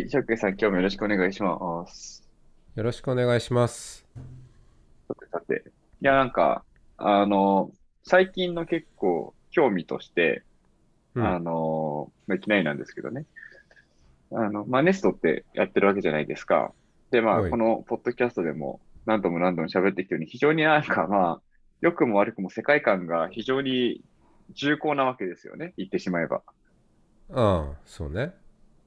い、ショックさん、今日もよろしくお願いします。よろしくお願いします。さて。いや、なんか、あの、最近の結構興味として、うんあの、まあ、いきなりなんですけどね。あの、まあ、ネストってやってるわけじゃないですか。で、まあ、はいこのポッドキャストでも何度も何度も喋ってきてるように、非常になんかまあ、良くも悪くも世界観が非常に重厚なわけですよね。言ってしまえば。ああ、そうね。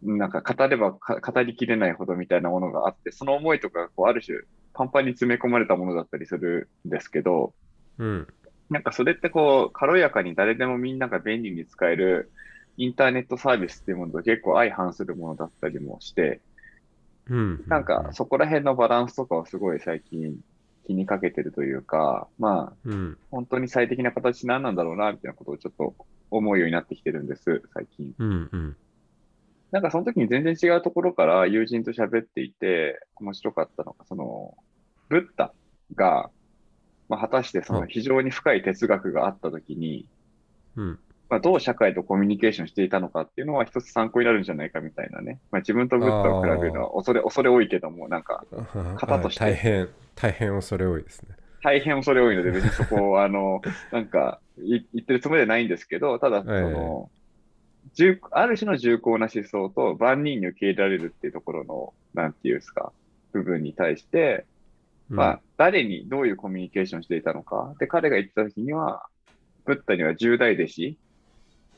なんか語ればか語りきれないほどみたいなものがあって、その思いとかがこうある種パンパンに詰め込まれたものだったりするんですけど、うん。なんかそれってこう軽やかに誰でもみんなが便利に使えるインターネットサービスっていうものと結構相反するものだったりもして、うん。なんかそこら辺のバランスとかをすごい最近気にかけてるというか、まあうん。本当に最適な形何なんだろうなみたいなことをちょっと思うようになってきてるんです、最近。うん。うん。なんかその時に全然違うところから友人と喋っていて面白かったのが、その、ブッダが、まあ、果たしてその非常に深い哲学があった時に、うん。まあ、どう社会とコミュニケーションしていたのかっていうのは一つ参考になるんじゃないかみたいなね。まあ、自分とブッダを比べるのは恐れ、恐れ多いけども、なんか 型として大変、大変恐れ多いですね。大変恐れ多いので別にそこを、あの、なんかい言ってるつもりはないんですけど、ただ、その、重ある種の重厚な思想と万人に受け入れられるっていうところの、なんていうんですか、部分に対して、うんまあ、誰にどういうコミュニケーションしていたのか。で、彼が言ってた時には、ブッダには10代弟子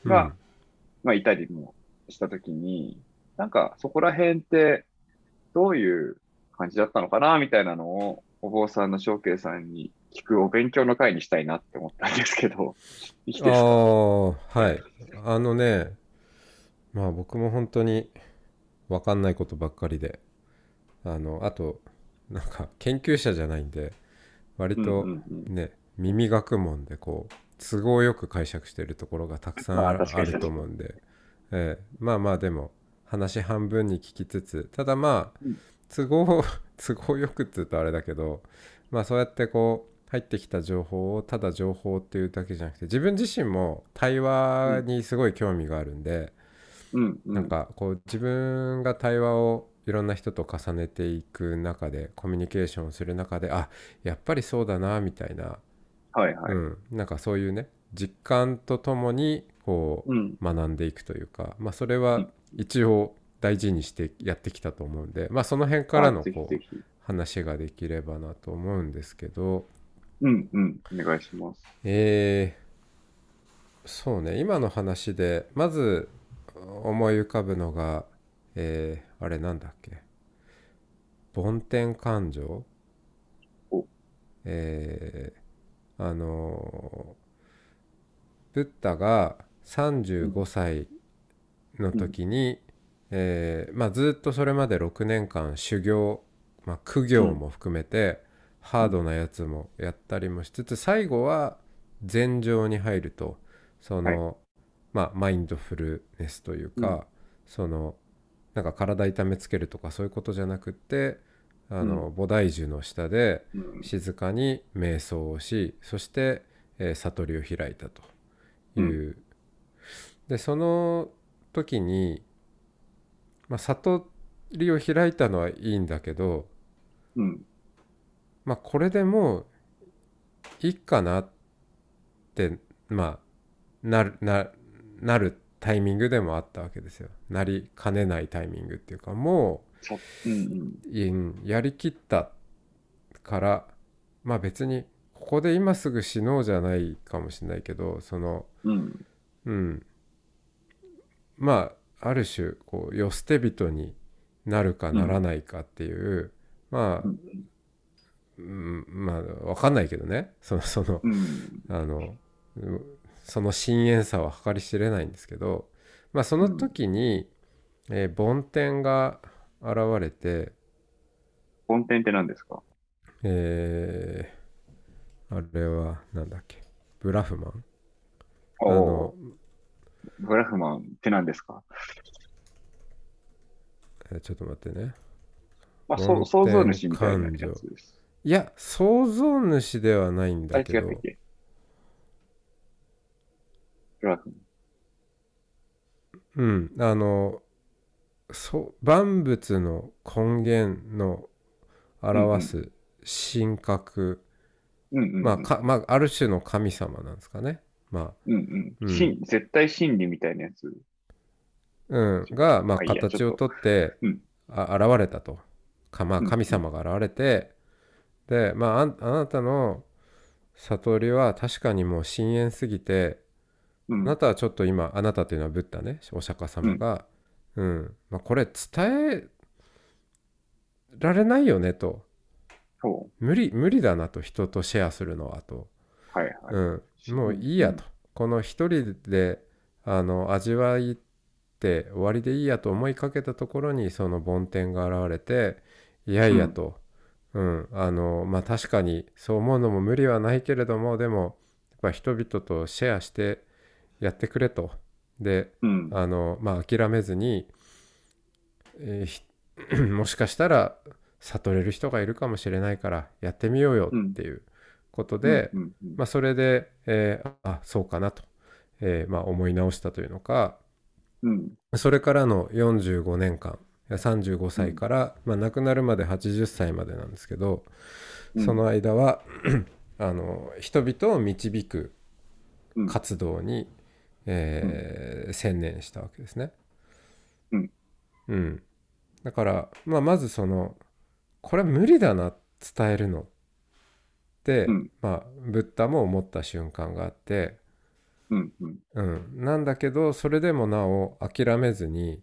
が、まあ、いたりもした時に、なんかそこら辺ってどういう感じだったのかなみたいなのをお坊さんの翔慶さんに聞くお勉強の会にしたいなって思ったんですけど、いいですああかはい。あのね、まあ僕も本当に分かんないことばっかりで、あの、あと、なんか研究者じゃないんで、割とうんうんうん。ね、耳学問でこう、都合よく解釈してるところがたくさんある,、と思うんで、ええ。まあまあでも、話半分に聞きつつ、ただまあうん、都合、都合よくっつうとあれだけど、まあそうやってこう、入ってきた情報をただ情報っていうだけじゃなくて自分自身も対話にすごい興味があるんで、うんうんなんかこう自分が対話をいろんな人と重ねていく中でコミュニケーションをする中であやっぱりそうだなみたいな、はいはい。うん、なんかそういうね実感とともにこううん。学んでいくというか、まあ、それはうん一応大事にしてやってきたと思うんで、まあ、その辺からのこう。話ができればなと思うんですけど。うんうん。お願いします。えーそうね。今の話でまず思い浮かぶのが、えーあれなんだっけ？梵天感情お。えーあのーブッダが35歳の時に、えーまあ、ずっとそれまで6年間修行、まあ、苦行も含めて、ハードなやつもやったりもしつつ最後は禅情に入るとその、まあマインドフルネスというか、うん。そのなんか体痛めつけるとかそういうことじゃなくってあの、菩提樹の下でうん。静かに瞑想をしそして、えー悟りを開いたという、でその時に、まあ、悟りを開いたのはいいんだけど、うん。まあ、これでもういいかなってまあなるななるタイミングでもあったわけですよなりかねないタイミングっていうかもそうんうん。やりきったからまあ別にここで今すぐ死のうじゃないかもしれないけどそのうん。うんまあある種こう世捨て人になるかならないかっていう、まあうんうん、まあ分かんないけどね。そのそのうん。あのうその深遠さは計り知れないんですけど、まあ、その時に、えー梵天が現れて梵天って何ですか？えー、あれはなんだっけ？ブラフマン？あおのーブラフマンって何ですか？えーちょっと待ってね。まあ、そう創造主みたいなやつです。いや創造主ではないんだけど。違ったっけブラフマン。うんあのそう万物の根源の表す神格、うんうんうん。まあかまあある種の神様なんですかね。まうんうん。うん。真絶対真理みたいなやつ。あうん。がまあ形をとってうん。あ現れたと。かまあうん神様が現れてでまああなたの悟りは確かにもう深淵すぎてうん。あなたはちょっと今あなたというのはブッダねお釈迦様が、うん。まあ、これ伝えられないよねと。そ無理無理だなと人とシェアするのはと、う。はいはい。うん、もういいやと、この一人であの味わいって終わりでいいやと思いかけたところにその梵天が現れていやいやと、うん。あのまあ確かにそう思うのも無理はないけれどもでもやっぱ人々とシェアしてやってくれと。でうん。あのまあ諦めずに、えーひ もしかしたら悟れる人がいるかもしれないからやってみようよっていうことで、まあ、それで、えーあそうかなと、えーまあ、思い直したというのか。うん。それからの45年間35歳から、まあ、亡くなるまで80歳までなんですけど、うん。その間は あの人々を導くうん。活動に、えー専念したわけですね。うん。うん。だから、まあ、まずそのこれ無理だな伝えるのって、うん。まあ、ブッダも思った瞬間があって。うん、なんだけどそれでもなお諦めずに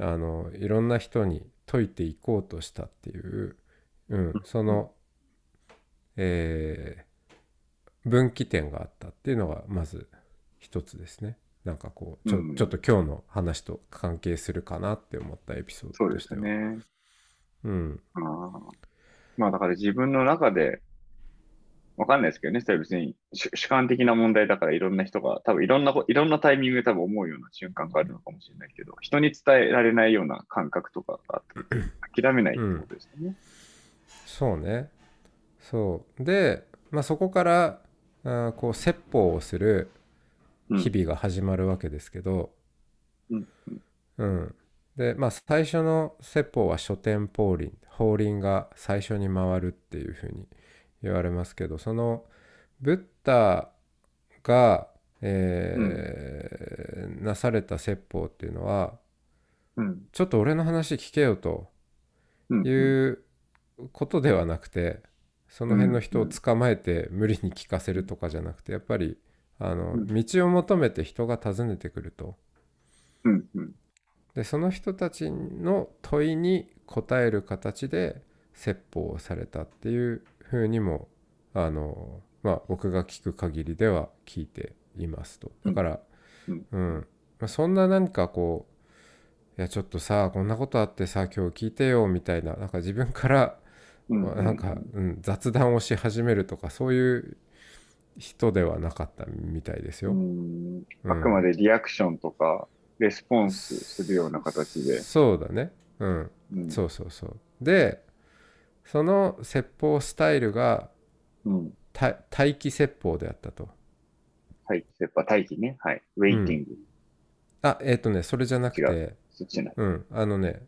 あのいろんな人に説いていこうとしたっていう、うん、その、えー分岐点があったっていうのがまず一つですね。なんかこうちょ,、うんちょっと今日の話と関係するかなって思ったエピソードとしては。すね。うんあーまあだから自分の中で、わかんないですけどね、それは別に。主主観的な問題だからいろんな人が、多分いろんなこ、いろんなタイミングで多分思うような瞬間があるのかもしれないけど、人に伝えられないような感覚とかがあって、諦めないってことですよね。そうね。そう。で、まあ、そこからあーこう説法をするうん。日々が始まるわけですけど、うん。うん。でまあ最初の説法は書店法輪法輪が最初に回るっていうふうに言われますけどそのブッダが、えーなされた説法っていうのはうん。ちょっと俺の話聞けよとうん。いうことではなくてその辺の人を捕まえて無理に聞かせるとかじゃなくてやっぱりあのうん道を求めて人が訪ねてくるとうん。うん。でその人たちの問いに答える形で説法をされたっていうふうにもあの、まあ、僕が聞く限りでは聞いていますとだから、うんうんまあ、そんな何かこういやちょっとさこんなことあってさ今日聞いてよみたいななんか自分からうん。なんか、うん、雑談をし始めるとかそういう人ではなかったみたいですよ。うんうんあくまでリアクションとか、レスポンスするような形で。そうだね。うん、うん。そうそうそう。でその説法スタイルがうん。た待機説法であったと。はい。やっぱ待機ね。はい。ウェイティング。あえっ、とねそれじゃなく違てそっちね。うんあのね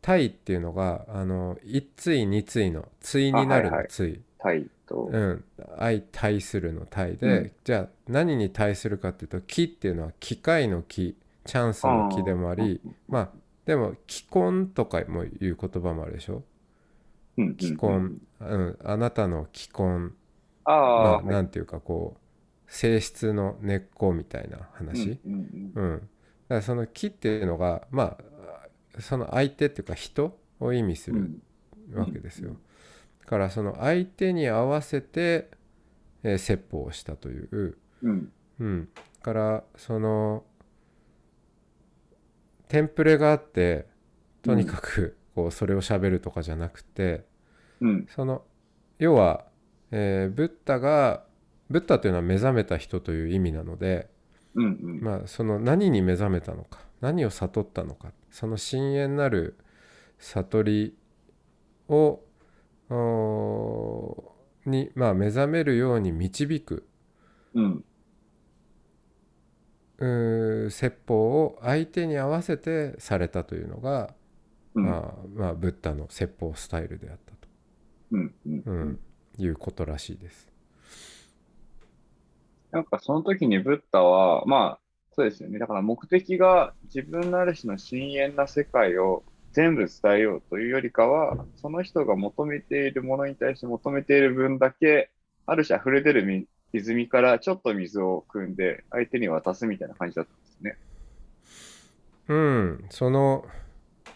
対っていうのがあの一対二対の対になるの対。対と。うん、相対するの対で、うんじゃあ何に対するかっていうと「気」っていうのは機械の気チャンスの気でもありまあでも「既婚」とかもいう言葉もあるでしょうん、うん既婚、うん、あなたの既婚あまあ、あ、なんていうかこう性質の根っこみたいな話、うんうんうんだからその「気」っていうのがまあその相手っていうか人を意味するうん。わけですよ。だからその相手に合わせて、えー説法をしたという、うん。うん、だからそのテンプレがあってとにかくこうそれを喋るとかじゃなくてうん。その要は、えーブッダがブッダというのは目覚めた人という意味なので、うんうん。まあ、その何に目覚めたのか何を悟ったのかその深淵なる悟りをに、まあ、目覚めるように導くうん。説法を相手に合わせてされたというのが、うん。まあまあ、ブッダの説法スタイルであったと、うん。うん。うん、いうことらしいです。なんかその時にブッダは、まあ、そうですよね。だから目的が自分のある種の深淵な世界を全部伝えようというよりかは、その人が求めているものに対して求めている分だけ、ある種溢れ出るみ泉からちょっと水を汲んで相手に渡すみたいな感じだったんですね。うん、その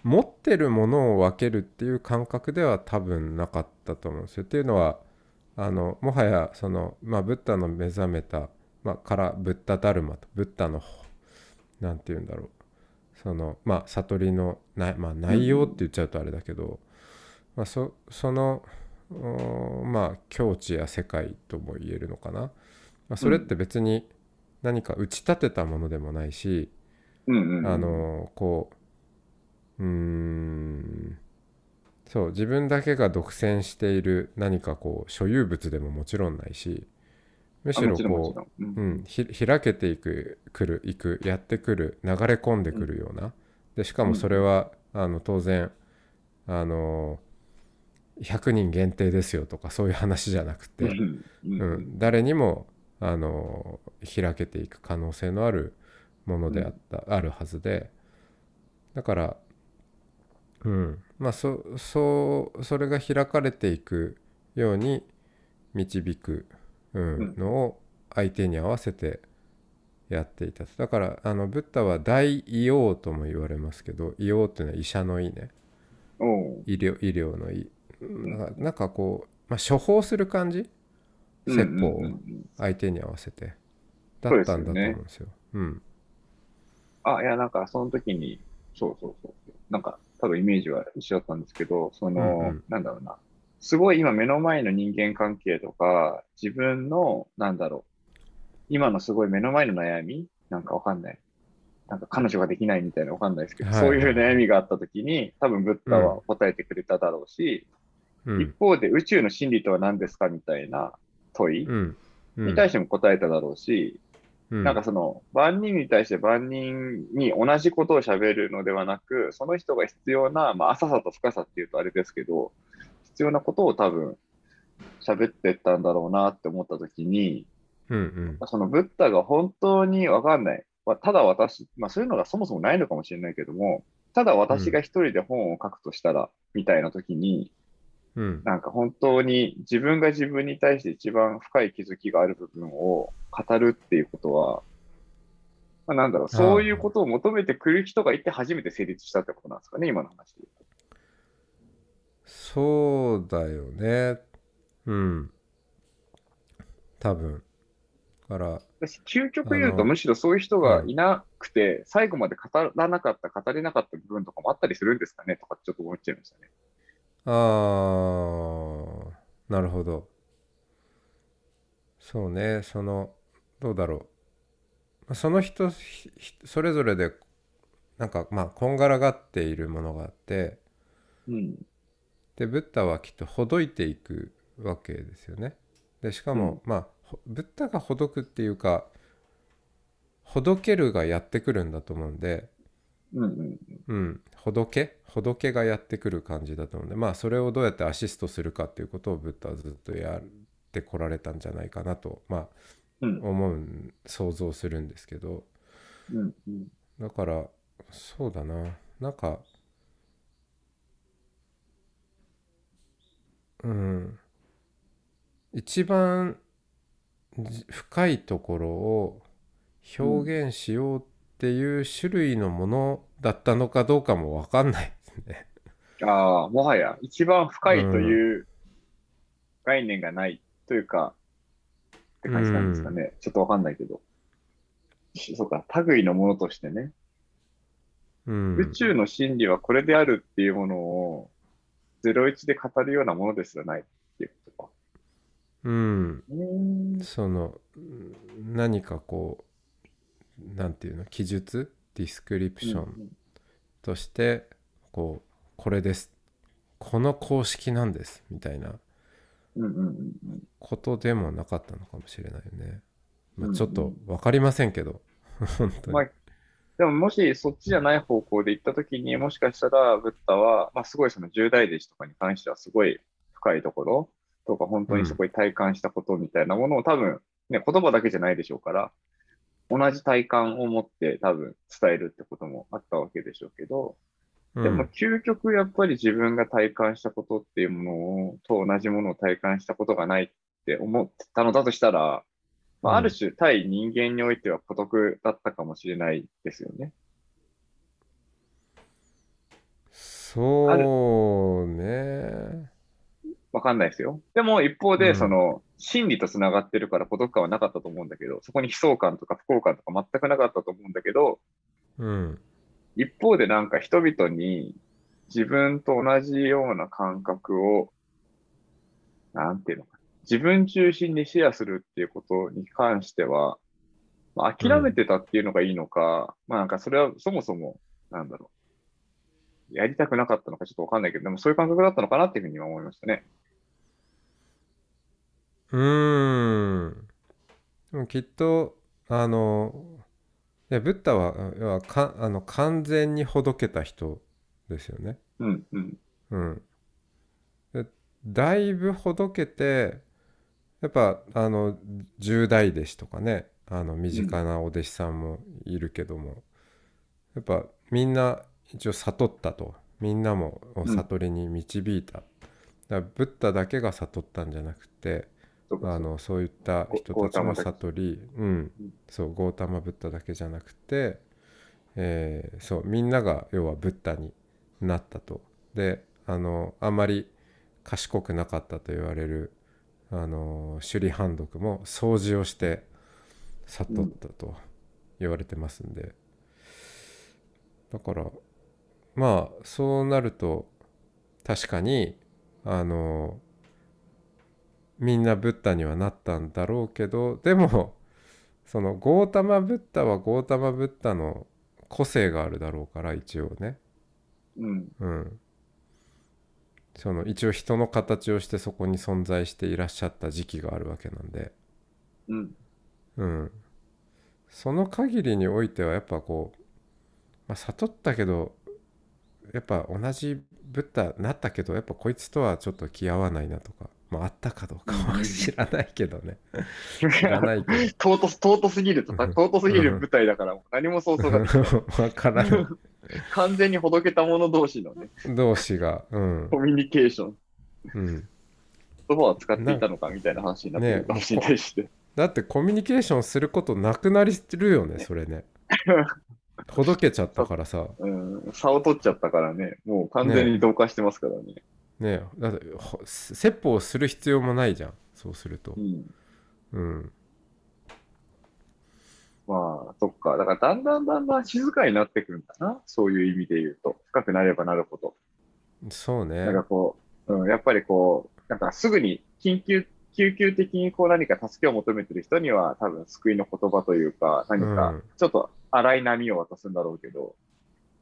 持ってるものを分けるっていう感覚では多分なかったと思うんですよ。っていうのはあのもはやその、まあ、ブッダの目覚めた、まあ、からブッダダルマとブッダのなんて言うんだろうそのまあ悟りのな、まあ、内容って言っちゃうとあれだけど、まあ、そそのまあ境地や世界とも言えるのかな、まあ、それって別に何か打ち立てたものでもないし、うんうんうん。あのこううーん。そう自分だけが独占している何かこう所有物でももちろんないしむしろこ。うう、うん。ん、ひ開けていくくるいくやってくる流れ込んでくるような、でしかもそれは、あの当然あの100人限定ですよとかそういう話じゃなくて、うんうん。ううんん、誰にもあの開けていく可能性のあるものであった、あるはずで。だからうん。まあそそうそれが開かれていくように導く、うんうん。のを相手に合わせてやっていたと。だからあのブッダは大医王とも言われますけど医王っていうのは医者の医ね。医療医療の医なんかなんかこう、まあ、処方する感じ？説法を相手に合わせて。だったんだと思うんですよ。うん。あ、いや、なんか、その時に、そうそうそう。なんか、多分イメージは一緒だったんですけど、その、うんうんなんだろうな。すごい今目の前の人間関係とか、自分の、なんだろう。今のすごい目の前の悩み？なんかわかんない。なんか彼女ができないみたいなわかんないですけど、はいそういう悩みがあった時に、多分ブッダは答えてくれただろうし、うん一方で宇宙の真理とは何ですかみたいな問いに対しても答えただろうし、うんなんかその、万人に対して万人に同じことを喋るのではなく、その人が必要な、まあ、浅さと深さっていうとあれですけど、必要なことを多分喋ってったんだろうなって思ったときに、うんそのブッダが本当にわかんない。わただ私、まあそういうのがそもそもないのかもしれないけども、ただ私が一人で本を書くとしたら、みたいなときに、なんか本当に自分が自分に対して一番深い気づきがある部分を語るっていうことは、まあ、なんだろう、そういうことを求めてくる人がいて初めて成立したってことなんですかね、今の話で。そうだよね。うん。多分。だから私、究極言うと、むしろそういう人がいなくて、最後まで語らなかった、語れなかった部分とかもあったりするんですかねとかちょっと思っちゃいましたね。あーなるほどそうねそのどうだろうまあその人それぞれでなんかまあこんがらがっているものがあってうん。でブッダはきっとほどいていくわけですよね。でしかも、まあほブッダがほどくっていうかほどけるがやってくるんだと思うんで、うんうんうん、ほどけ？ほどけがやってくる感じだと思うんで。まあそれをどうやってアシストするかっていうことをブッダはずっとやってこられたんじゃないかなと。まうん。あ思うん想像するんですけど。うんうん。だからそうだな。なんかうん。一番じ深いところを表現しようっていう種類のものだったのかどうかも分かんないですね。ああ、もはや一番深いという概念がないというか、って感じなんですかね。ちょっとわかんないけど。しそうか、類のものとしてね。うん宇宙の真理はこれであるっていうものを01で語るようなものですらないっていうことか。うんうんそのうん何かこうなんていうの記述？ディスクリプション。としてこうこれです。この公式なんですみたいな。ことでもなかったのかもしれないよね。まあ、ちょっと分かりませんけど。本当に。まあ、でももしそっちじゃない方向で行ったときにもしかしたらブッダは、まあ、すごいその重大弟子とかに関してはすごい深いところ。とか本当にそこに体感したことみたいなものを多分、ね、言葉だけじゃないでしょうから同じ体感を持って多分伝えるってこともあったわけでしょうけど、うんでも究極やっぱり自分が体感したことっていうものをと同じものを体感したことがないって思ってたのだとしたら、まあ、うんある種対人間においては孤独だったかもしれないですよね。そうね。わかんないですよ。でも一方で、うんその、心理とつながってるから孤独感はなかったと思うんだけど、そこに悲壮感とか不幸感とか全くなかったと思うんだけど、うん。一方でなんか人々に自分と同じような感覚を、なんていうのか、自分中心にシェアするっていうことに関しては、まあ、諦めてたっていうのがいいのか、まあなんかそれはそもそも、なんだろう、やりたくなかったのかちょっとわかんないけど、でもそういう感覚だったのかなっていうふうには思いましたね。うーん。でもきっとあのいやブッダは要はかあの完全にほどけた人ですよね。うん、うん、うん。でだいぶほどけてやっぱあの十大弟子とかねあの身近なお弟子さんもいるけども、やっぱみんな一応悟ったとみんなもを悟りに導いた、だからブッダだけが悟ったんじゃなくてあのそう。いった人たちも悟り、うん。うん、そうゴータマブッダだけじゃなくて、えーそうみんなが要はブッダになったと。であのあんまり賢くなかったと言われるあの首里判読も掃除をして悟ったと言われてますんで、だからまあそうなると確かにあのみんなブッダにはなったんだろうけどでもそのゴータマブッダはゴータマブッダの個性があるだろうから一応ね。うん、うん。その一応人の形をしてそこに存在していらっしゃった時期があるわけなんで。うん、うん。その限りにおいてはやっぱこう、まあ、悟ったけどやっぱ同じブッダなったけどやっぱこいつとはちょっと気合わないなとかまああったかどうかは知らないけどね。知らないけど。尊す尊すぎると、うん。尊すぎる舞台だから、何も想像ができない。わからない 完全にほどけた者同士のね、同士がうん。コミュニケーション、うん。言葉を使っていたのかみたいな話になってるかもしれないしね。だってコミュニケーションすることなくなりるよねそれね。ほどけちゃったからさ。う。ん、差を取っちゃったからね、もう完全に同化してますからね。ねだってほ説法する必要もないじゃんそうするとうん、うんまあ、そっか。だからだんだんだんだん静かになってくるんだな。そういう意味で言うと。深くなればなるほど。そうねなんかこう、うん、やっぱりこう、なんかすぐに緊急、救急的にこう何か助けを求めてる人には多分救いの言葉というか、何かうんちょっと荒い波を渡すんだろうけど、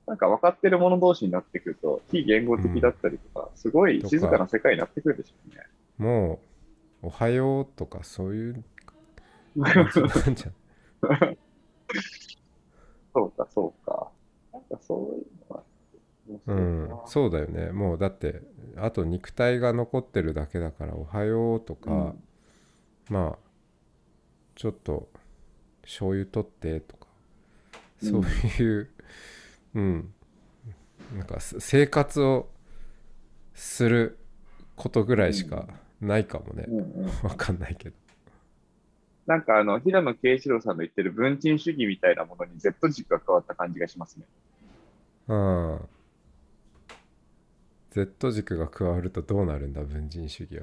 なんか分かってる者同士になってくると、非言語的だったりとか、すごい静かな世界になってくるでしょうね。もう「おはよう」とかそういう そうか、そうか。なんかそういうのは、うん、そうだよね。もうだってあと肉体が残ってるだけだから「おはよう」とか、うん。まあちょっと醤油取ってとかうんそういううん、なんかす生活をすることぐらいしかないかもね、うんうん。わかんないけど。なんかあの、平野啓一郎さんの言ってる文鎮主義みたいなものに Z 軸が変わった感じがしますね。うん。Z 軸が加わるとどうなるんだ文人主義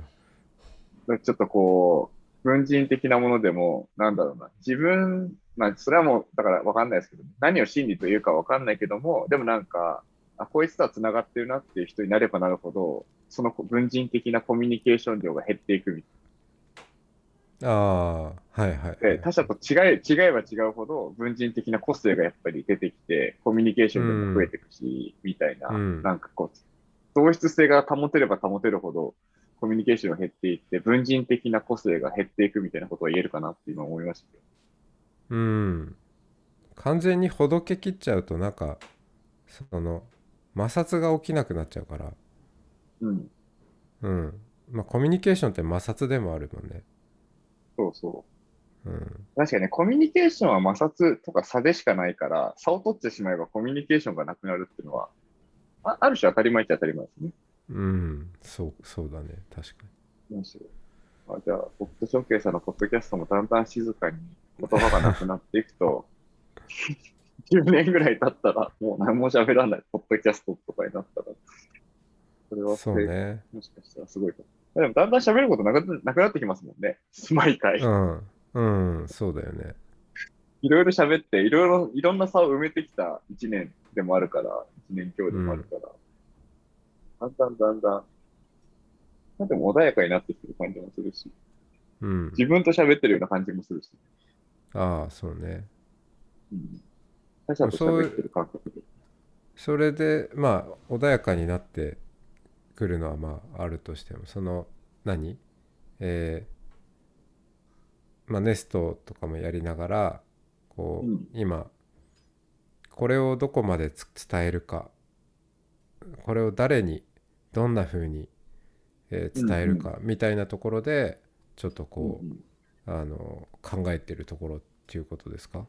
は。ちょっとこう、文人的なものでも、なんだろうな、自分、まあ、それはもう、だからわかんないですけど、何を真理というかわかんないけども、でもなんか、あ、こいつとは繋がってるなっていう人になればなるほど、その文人的なコミュニケーション量が減っていくみああはいはいはたい。で、い他者と違え、違えば違うほど、文人的な個性がやっぱり出てきて、コミュニケーション量も増えていくし、みたいな、うん。なんかこう、同質性が保てれば保てるほど、コミュニケーションが減っていって、文人的な個性が減っていくみたいなことが言えるかなって今思いました。うん完全にほどけきっちゃうとなんかその摩擦が起きなくなっちゃうからうん。うんまあコミュニケーションって摩擦でもあるもんねそうそう。うん確かにね、コミュニケーションは摩擦とか差でしかないから、差を取ってしまえばコミュニケーションがなくなるっていうのは、あある種当たり前っちゃ当たり前ですね。うん。そうそうだね。確か面白い。あじゃあ、ポッドショーケーさんのポッドキャストもだんだん静かに言葉がなくなっていくと、10年ぐらい経ったら、もう何も喋らない、ポッドキャストとかになったら、それはにそうね。もしかしたらすごい。でもだんだん喋ることなくなくなってきますもんね。毎回。うん。うん。そうだよね。いろいろ喋って、いろいろ、いろんな差を埋めてきた1年でもあるから、1年強でもあるから、だんだんだんだん、なんでも穏やかになってきてる感じもするし、うん。自分と喋ってるような感じもするし、ああそうね。うん、他者と喋ってる感覚で。それでまあ穏やかになってくるのはまああるとしてもその何？えーまあネストとかもやりながらこう、うん。今これをどこまでつ伝えるかこれを誰にどんな風に、えー伝えるかみたいなところでちょっとこう、うんあの考えてるところっていうことですか？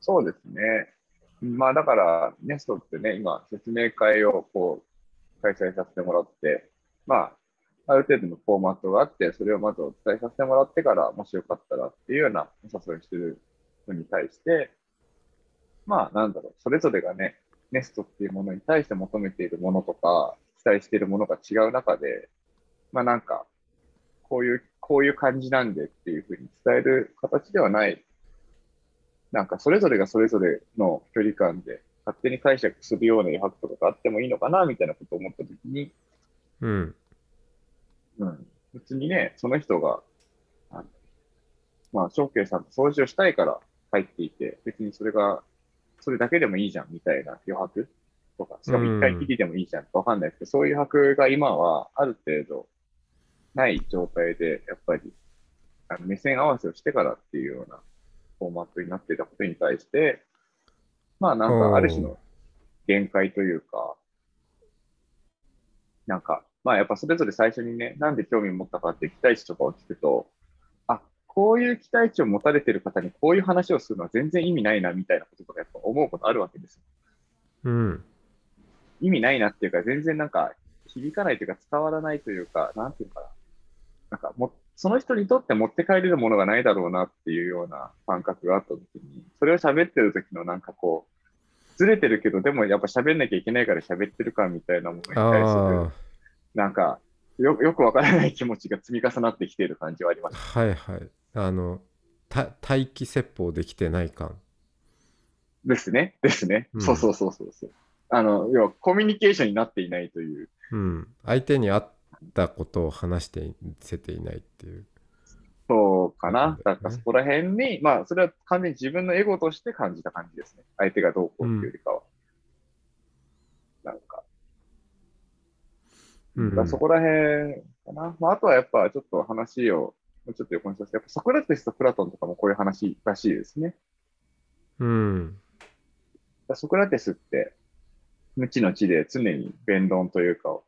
そうですね。まあだから、ネストってね、今、説明会をこう、開催させてもらって、まあ、ある程度のフォーマットがあって、それをまずお伝えさせてもらってから、もしよかったらっていうようなお誘いしてる人に対して、まあなんだろう、それぞれがね、ネストっていうものに対して求めているものとか、期待しているものが違う中で、まあなんか、こういう、こういう感じなんでっていうふうに伝える形ではない。なんかそれぞれがそれぞれの距離感で勝手に解釈するような余白とかがあってもいいのかなみたいなことを思ったときに、うん。うん、別にね、その人が、あのまあ、翔慶さんと掃除をしたいから入っていて、別にそれが、それだけでもいいじゃんみたいな余白とか、しかも一回きりでもいいじゃん。とかわかんないですけど、そういう余白が今はある程度ない状態で、やっぱりあの目線合わせをしてからっていうようなフォーマットになっていたことに対して、まあなんかある種の限界というか、なんか、まあやっぱそれぞれ最初にね、なんで興味を持ったかって期待値とかを聞くと、あ、こういう期待値を持たれてる方にこういう話をするのは全然意味ないなみたいなこととかやっぱ思うことあるわけですよ。うん意味ないなっていうか、全然なんか響かないというか伝わらないというか、なんていうのかな。なんかも、その人にとって持って帰れるものがないだろうなっていうような感覚があったときに、それを喋ってる時のなんかこう、ずれてるけど、でもやっぱ喋んなきゃいけないから喋ってる感みたいなものに対するなんかよ、よくわからない気持ちが積み重なってきている感じはあります。はいはいあのた待機説法できてない感ですね。ですね。うんそうそうそうそうそう。あの、要はコミュニケーションになっていないという。うん相手に合ったことを話してみせていないっていうそうかな。だよねだからそこら辺に、まあ、それは完全に自分のエゴとして感じた感じですね。相手がどうこうっていうよりかは。なんか、うんそこら辺かな。まあ、あとはやっぱちょっと話を、もうちょっと横にさせて、やっぱソクラテスとプラトンとかもこういう話らしいですね。うんソクラテスって、無知の知で常に弁論というかを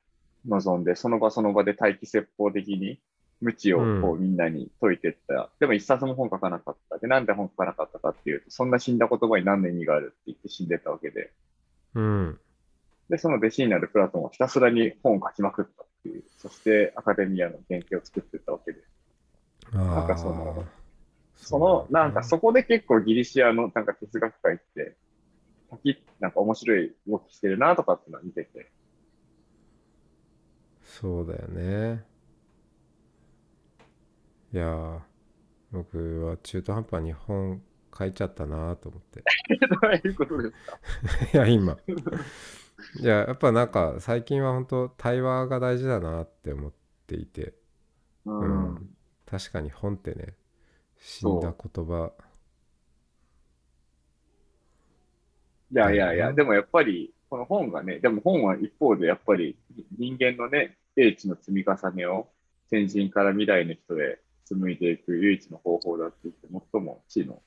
望んで、その場その場で待機説法的に無知をこうみんなに解いていった。でも一冊も本書かなかった。で、なんで本書かなかったかっていうと、そんな死んだ言葉に何の意味があるって言って死んでたわけで。うんで、その弟子になるプラトンはひたすらに本を書きまくったっていう。そしてアカデミアの原型を作っていったわけで。なんかそのその、なんかそこで結構ギリシアのなんか哲学界って、先、なんか面白い動きしてるなとかってのは見てて。そうだよね。いやー僕は中途半端に本書いちゃったなと思って。どういうことですか？いや今。いややっぱなんか最近は本当対話が大事だなって思っていて。ううん確かに本ってね死んだ言葉。いやいやいや、うんでもやっぱり、この本がね、でも本は一方でやっぱり人間のね、英知の積み重ねを先人から未来の人へ紡いでいく唯一の方法だって言って、最も知の、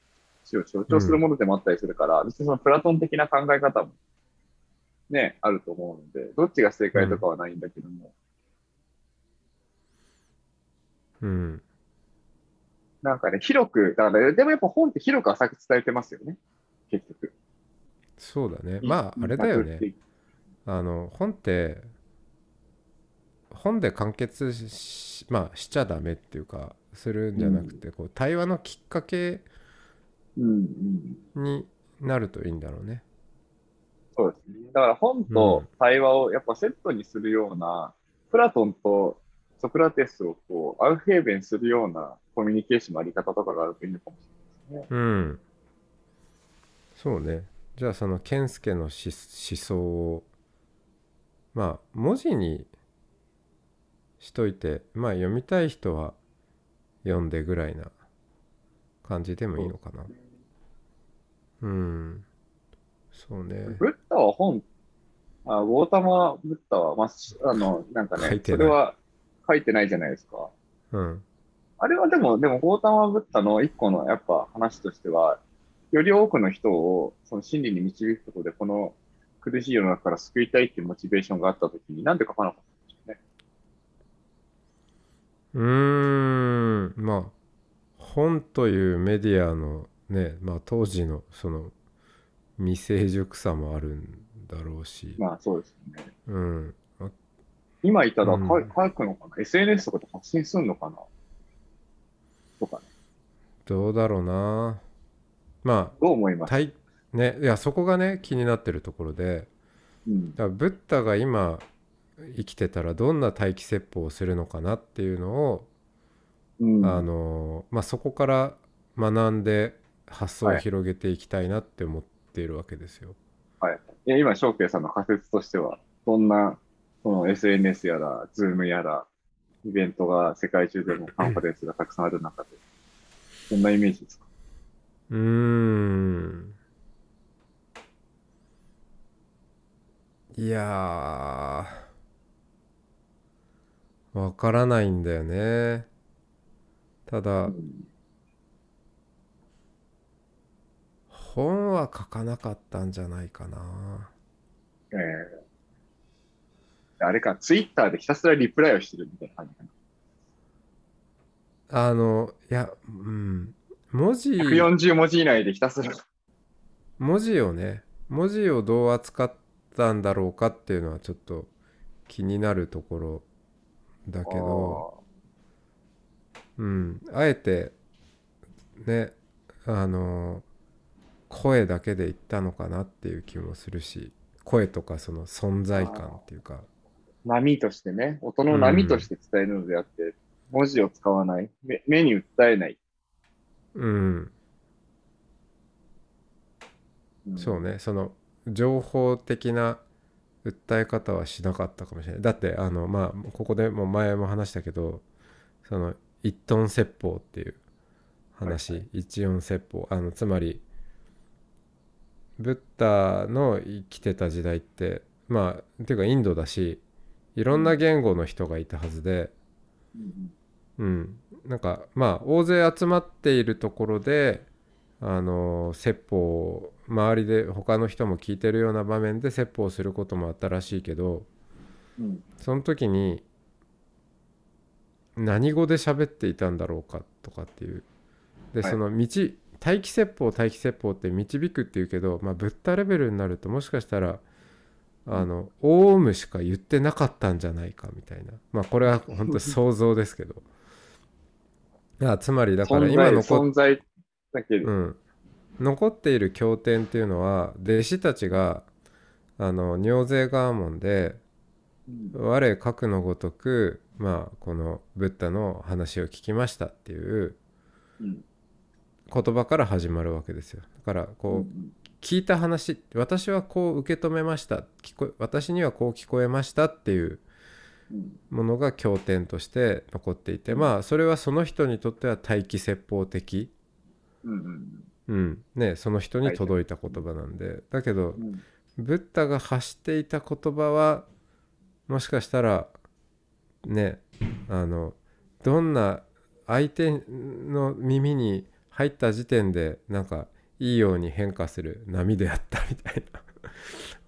知を象徴するものでもあったりするから、別にそのプラトン的な考え方もね、あると思うので、どっちが正解とかはないんだけども、うんなんかね、広く、だから、でもやっぱ本って広く浅く伝えてますよね、結局。そうだねまああれだよねあの本って本で完結しまあしちゃダメっていうかするんじゃなくて、こう対話のきっかけうんうん。になるといいんだろうね。そうですね。だから本と対話をやっぱセットにするような、プラトンとソクラテスをこうアウフヘーベンするようなコミュニケーションのあり方とかがあるといいのかもしれないですね。うん。そうね。じゃあその健介のし思想をまあ文字にしといてまあ読みたい人は読んでぐらいな感じでもいいのかな。うん。そうね。ブッダは本、あウォータマ・ブッダは、まあ、あの、なんかね、書いてないそれは書いてないじゃないですか。うん。あれはでも、でも、ウォータマ・ブッダの一個のやっぱ話としては、より多くの人をその真理に導くことで、この苦しい世の中から救いたいっていうモチベーションがあったときに、なんで書かなかったんでしょうね。うーん。まあ本というメディアのねまあ当時のその未成熟さもあるんだろうし。まあそうですよね。うん。あ今いたらうん書書くのかな、?SNS とかで発信するのかな？とかね。どうだろうな。まどう思います？ねいやそこがね気になってるところでうんだからブッダが今生きてたらどんな待機説法をするのかなっていうのを、うんあのまあ、そこから学んで発想を広げていきたいなって思っているわけですよ。はい。いや、今、翔平さんの仮説としては、どんな、その SNS やら、ズームやら、イベントが世界中でもカンファレンスがたくさんある中で、どんなイメージですか？うーん。いやー。わからないんだよね。ただ、うん。本は書かなかったんじゃないかな。えーあれか、ツイッターでひたすらリプライをしてるみたいな感じかな。あの、いや、うん、文字、140文字以内でひたすら。文字をね、文字をどう扱ったんだろうかっていうのはちょっと気になるところだけど、うん、あえて、ね、あの、声だけで言ったのかなっていう気もするし、声とかその存在感っていうか、波としてね、音の波として伝えるのであって、文字を使わない、目目に訴えない。うん、ん。そうね。その情報的な訴え方はしなかったかもしれない。だってあのまあここでも前も話したけどその一トン説法っていう話、はい一音説法。あのつまりブッダの生きてた時代ってまあっていうかインドだしいろんな言語の人がいたはずで、うん。うん、なんかまあ大勢集まっているところであの説法を周りで他の人も聞いてるような場面で説法をすることもあったらしいけどうん。その時に何語で喋っていたんだろうかとかっていう。ではい。その道待機説法待機説法って導くっていうけどまあブッダレベルになるともしかしたらあのオウムしか言ってなかったんじゃないかみたいな。まあこれは本当想像ですけど。いやつまりだから今残っ存在だけで。うん、残っている経典っていうのは弟子たちがあの尿税ガーモンでうん。我核のごとくまあこのブッダの話を聞きましたっていううん。言葉から始まるわけですよ。だからこう、うん聞いた話私はこう受け止めました。聞こえ私にはこう聞こえましたっていううんものが経典として残っていてまあそれはその人にとっては待機説法的、うんうんうん。ね、その人に届いた言葉なんで。だけどうん。ブッダが発していた言葉はもしかしたらねあのどんな相手の耳に入った時点でなんかいいように変化する波であったみたいな。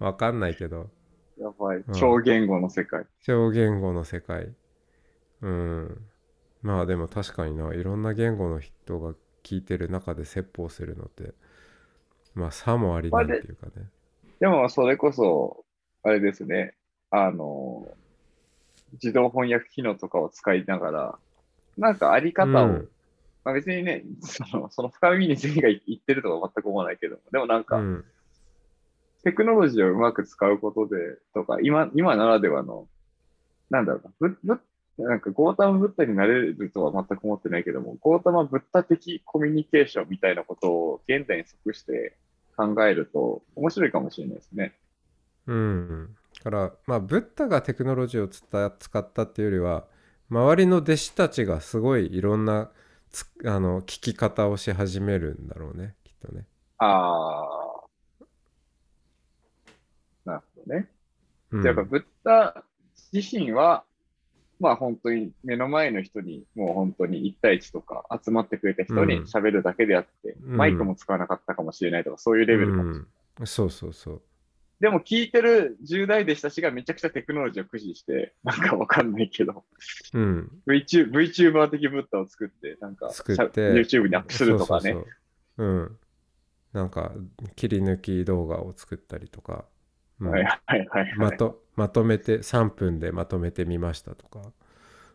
わかんないけど。やばい。うん。超言語の世界。超言語の世界。うん。まあでも確かにな。いろんな言語の人が聞いてる中で説法するのってまあ差もありなんていうかね。でも、それこそ、あれですね。あの、自動翻訳機能とかを使いながら、なんかあり方を、うんまあ、別にね、そのその深みに全員が言ってるとは全く思わないけども、でもなんか、うん。テクノロジーをうまく使うことで、とか、今、今ならではの、なんだろうな、ぶぶなんか、ゴータマ・ブッダになれるとは全く思ってないけども、ゴータマ・ブッダ的コミュニケーションみたいなことを現代に即して考えると、面白いかもしれないですね。うん、だからまあブッダがテクノロジーを使ったっていうよりは周りの弟子たちがすごいいろんなつあの聞き方をし始めるんだろうねきっとね。ああ。なるほどね。うん、じゃあやっぱブッダ自身は、まあ本当に目の前の人に、もう本当に1対1とか集まってくれた人に喋るだけであって、うんマイクも使わなかったかもしれないとか、そういうレベルかもしれない。うん、そうそうそう。でも聞いてる10代弟子たちがめちゃくちゃテクノロジーを駆使して、なんかわかんないけど、うん、VTuber VTuber 的ブッダを作って、なんか作って YouTube にアップするとかね。そうそうそううん。なんか切り抜き動画を作ったりとか、うんはいはいはい、はい。まとまとめて3分でまとめてみましたとか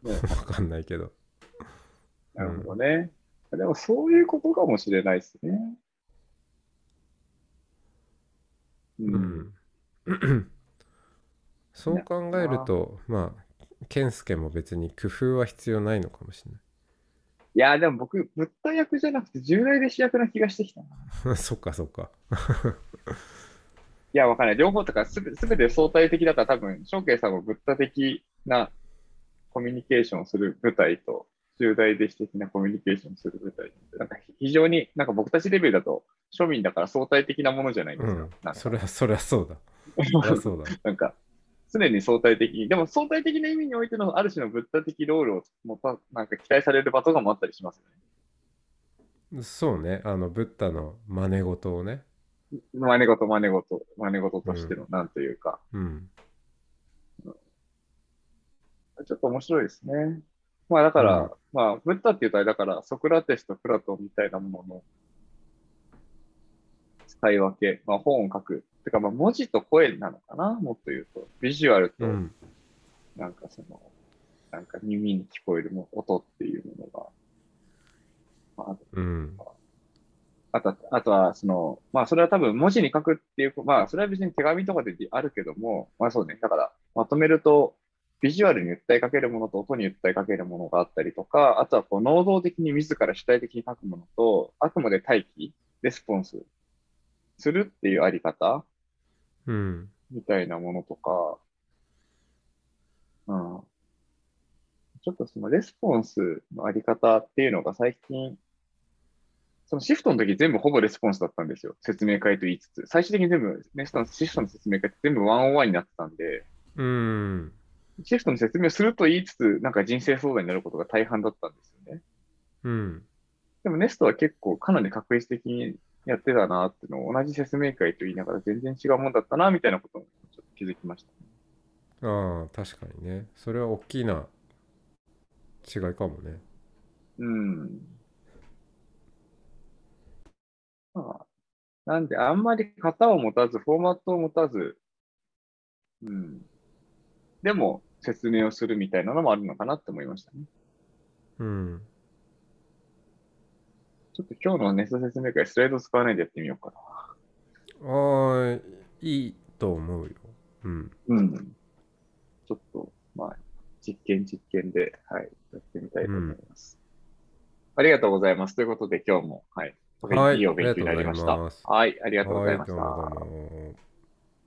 ね わかんないけど。なるほどね。でもそういうことかもしれないですね。う。うんん そう考えるとまあ健介も別に工夫は必要ないのかもしれいや、でも僕、ブッダ役じゃなくて、従来弟子役な気がしてきたな。いないそっかそっか や、わかんない。両方とかすべ、すべて相対的だから多分、翔慶さんもブッダ的なコミュニケーションをする舞台と、従来弟子的なコミュニケーションをする舞台って。なんか非常に、なんか僕たちレベルだと、庶民だから相対的なものじゃないですか。うん。か。それはそりゃそうだ。そりゃそうだ。なんか、常に相対的。に、でも相対的な意味においてのある種のブッダ的ロールをもたなんか期待される場とかもあったりしますよね。そうね。あのブッダの真似事をね。真似事、真似事、真似事としての、なんというか、うん。ちょっと面白いですね。まあだから、うんまあ、ブッダっていうとあれだから、ソクラテスとプラトンみたいなものの使い分け、まあ本を書く。てかまあ文字と声なのかな？もっと言うと。ビジュアルと、うんなんかその、なんか耳に聞こえるも音っていうものが、まあ、あとうんあとは、あとは、その、まあ、それは多分文字に書くっていう、まあ、それは別に手紙とかであるけども、まあそうね。だから、まとめると、ビジュアルに訴えかけるものと音に訴えかけるものがあったりとか、あとはこう、能動的に自ら主体的に書くものと、あくまで待機、レスポンスするっていうあり方うんみたいなものとか、うん。ちょっとそのレスポンスのあり方っていうのが最近、そのシフトの時全部ほぼレスポンスだったんですよ。説明会と言いつつ。最終的に全部、ネストのシフトの説明会って全部ワンオンワンになってたんで、うんシフトの説明すると言いつつ、なんか人生相談になることが大半だったんですよね。うんでもネストは結構かなり確実的にやってたなっていうのを同じ説明会と言いながら全然違うもんだったなみたいなこともちょっと気づきました。ああ確かにねそれは大きな違いかもねうん。まあ、なんで、あんまり型を持たず、フォーマットを持たず、うん。でも、説明をするみたいなのもあるのかなって思いましたね。うんちょっと今日のネスト説明会、スライド使わないでやってみようかな。ああいいと思うようんうん。ちょっと、まあ、実験実験で、はい、やってみたいと思います。ありがとうございます。ということで、今日も、はい、いいいお勉強になりました。ありがとうございはい、ありがとうございました。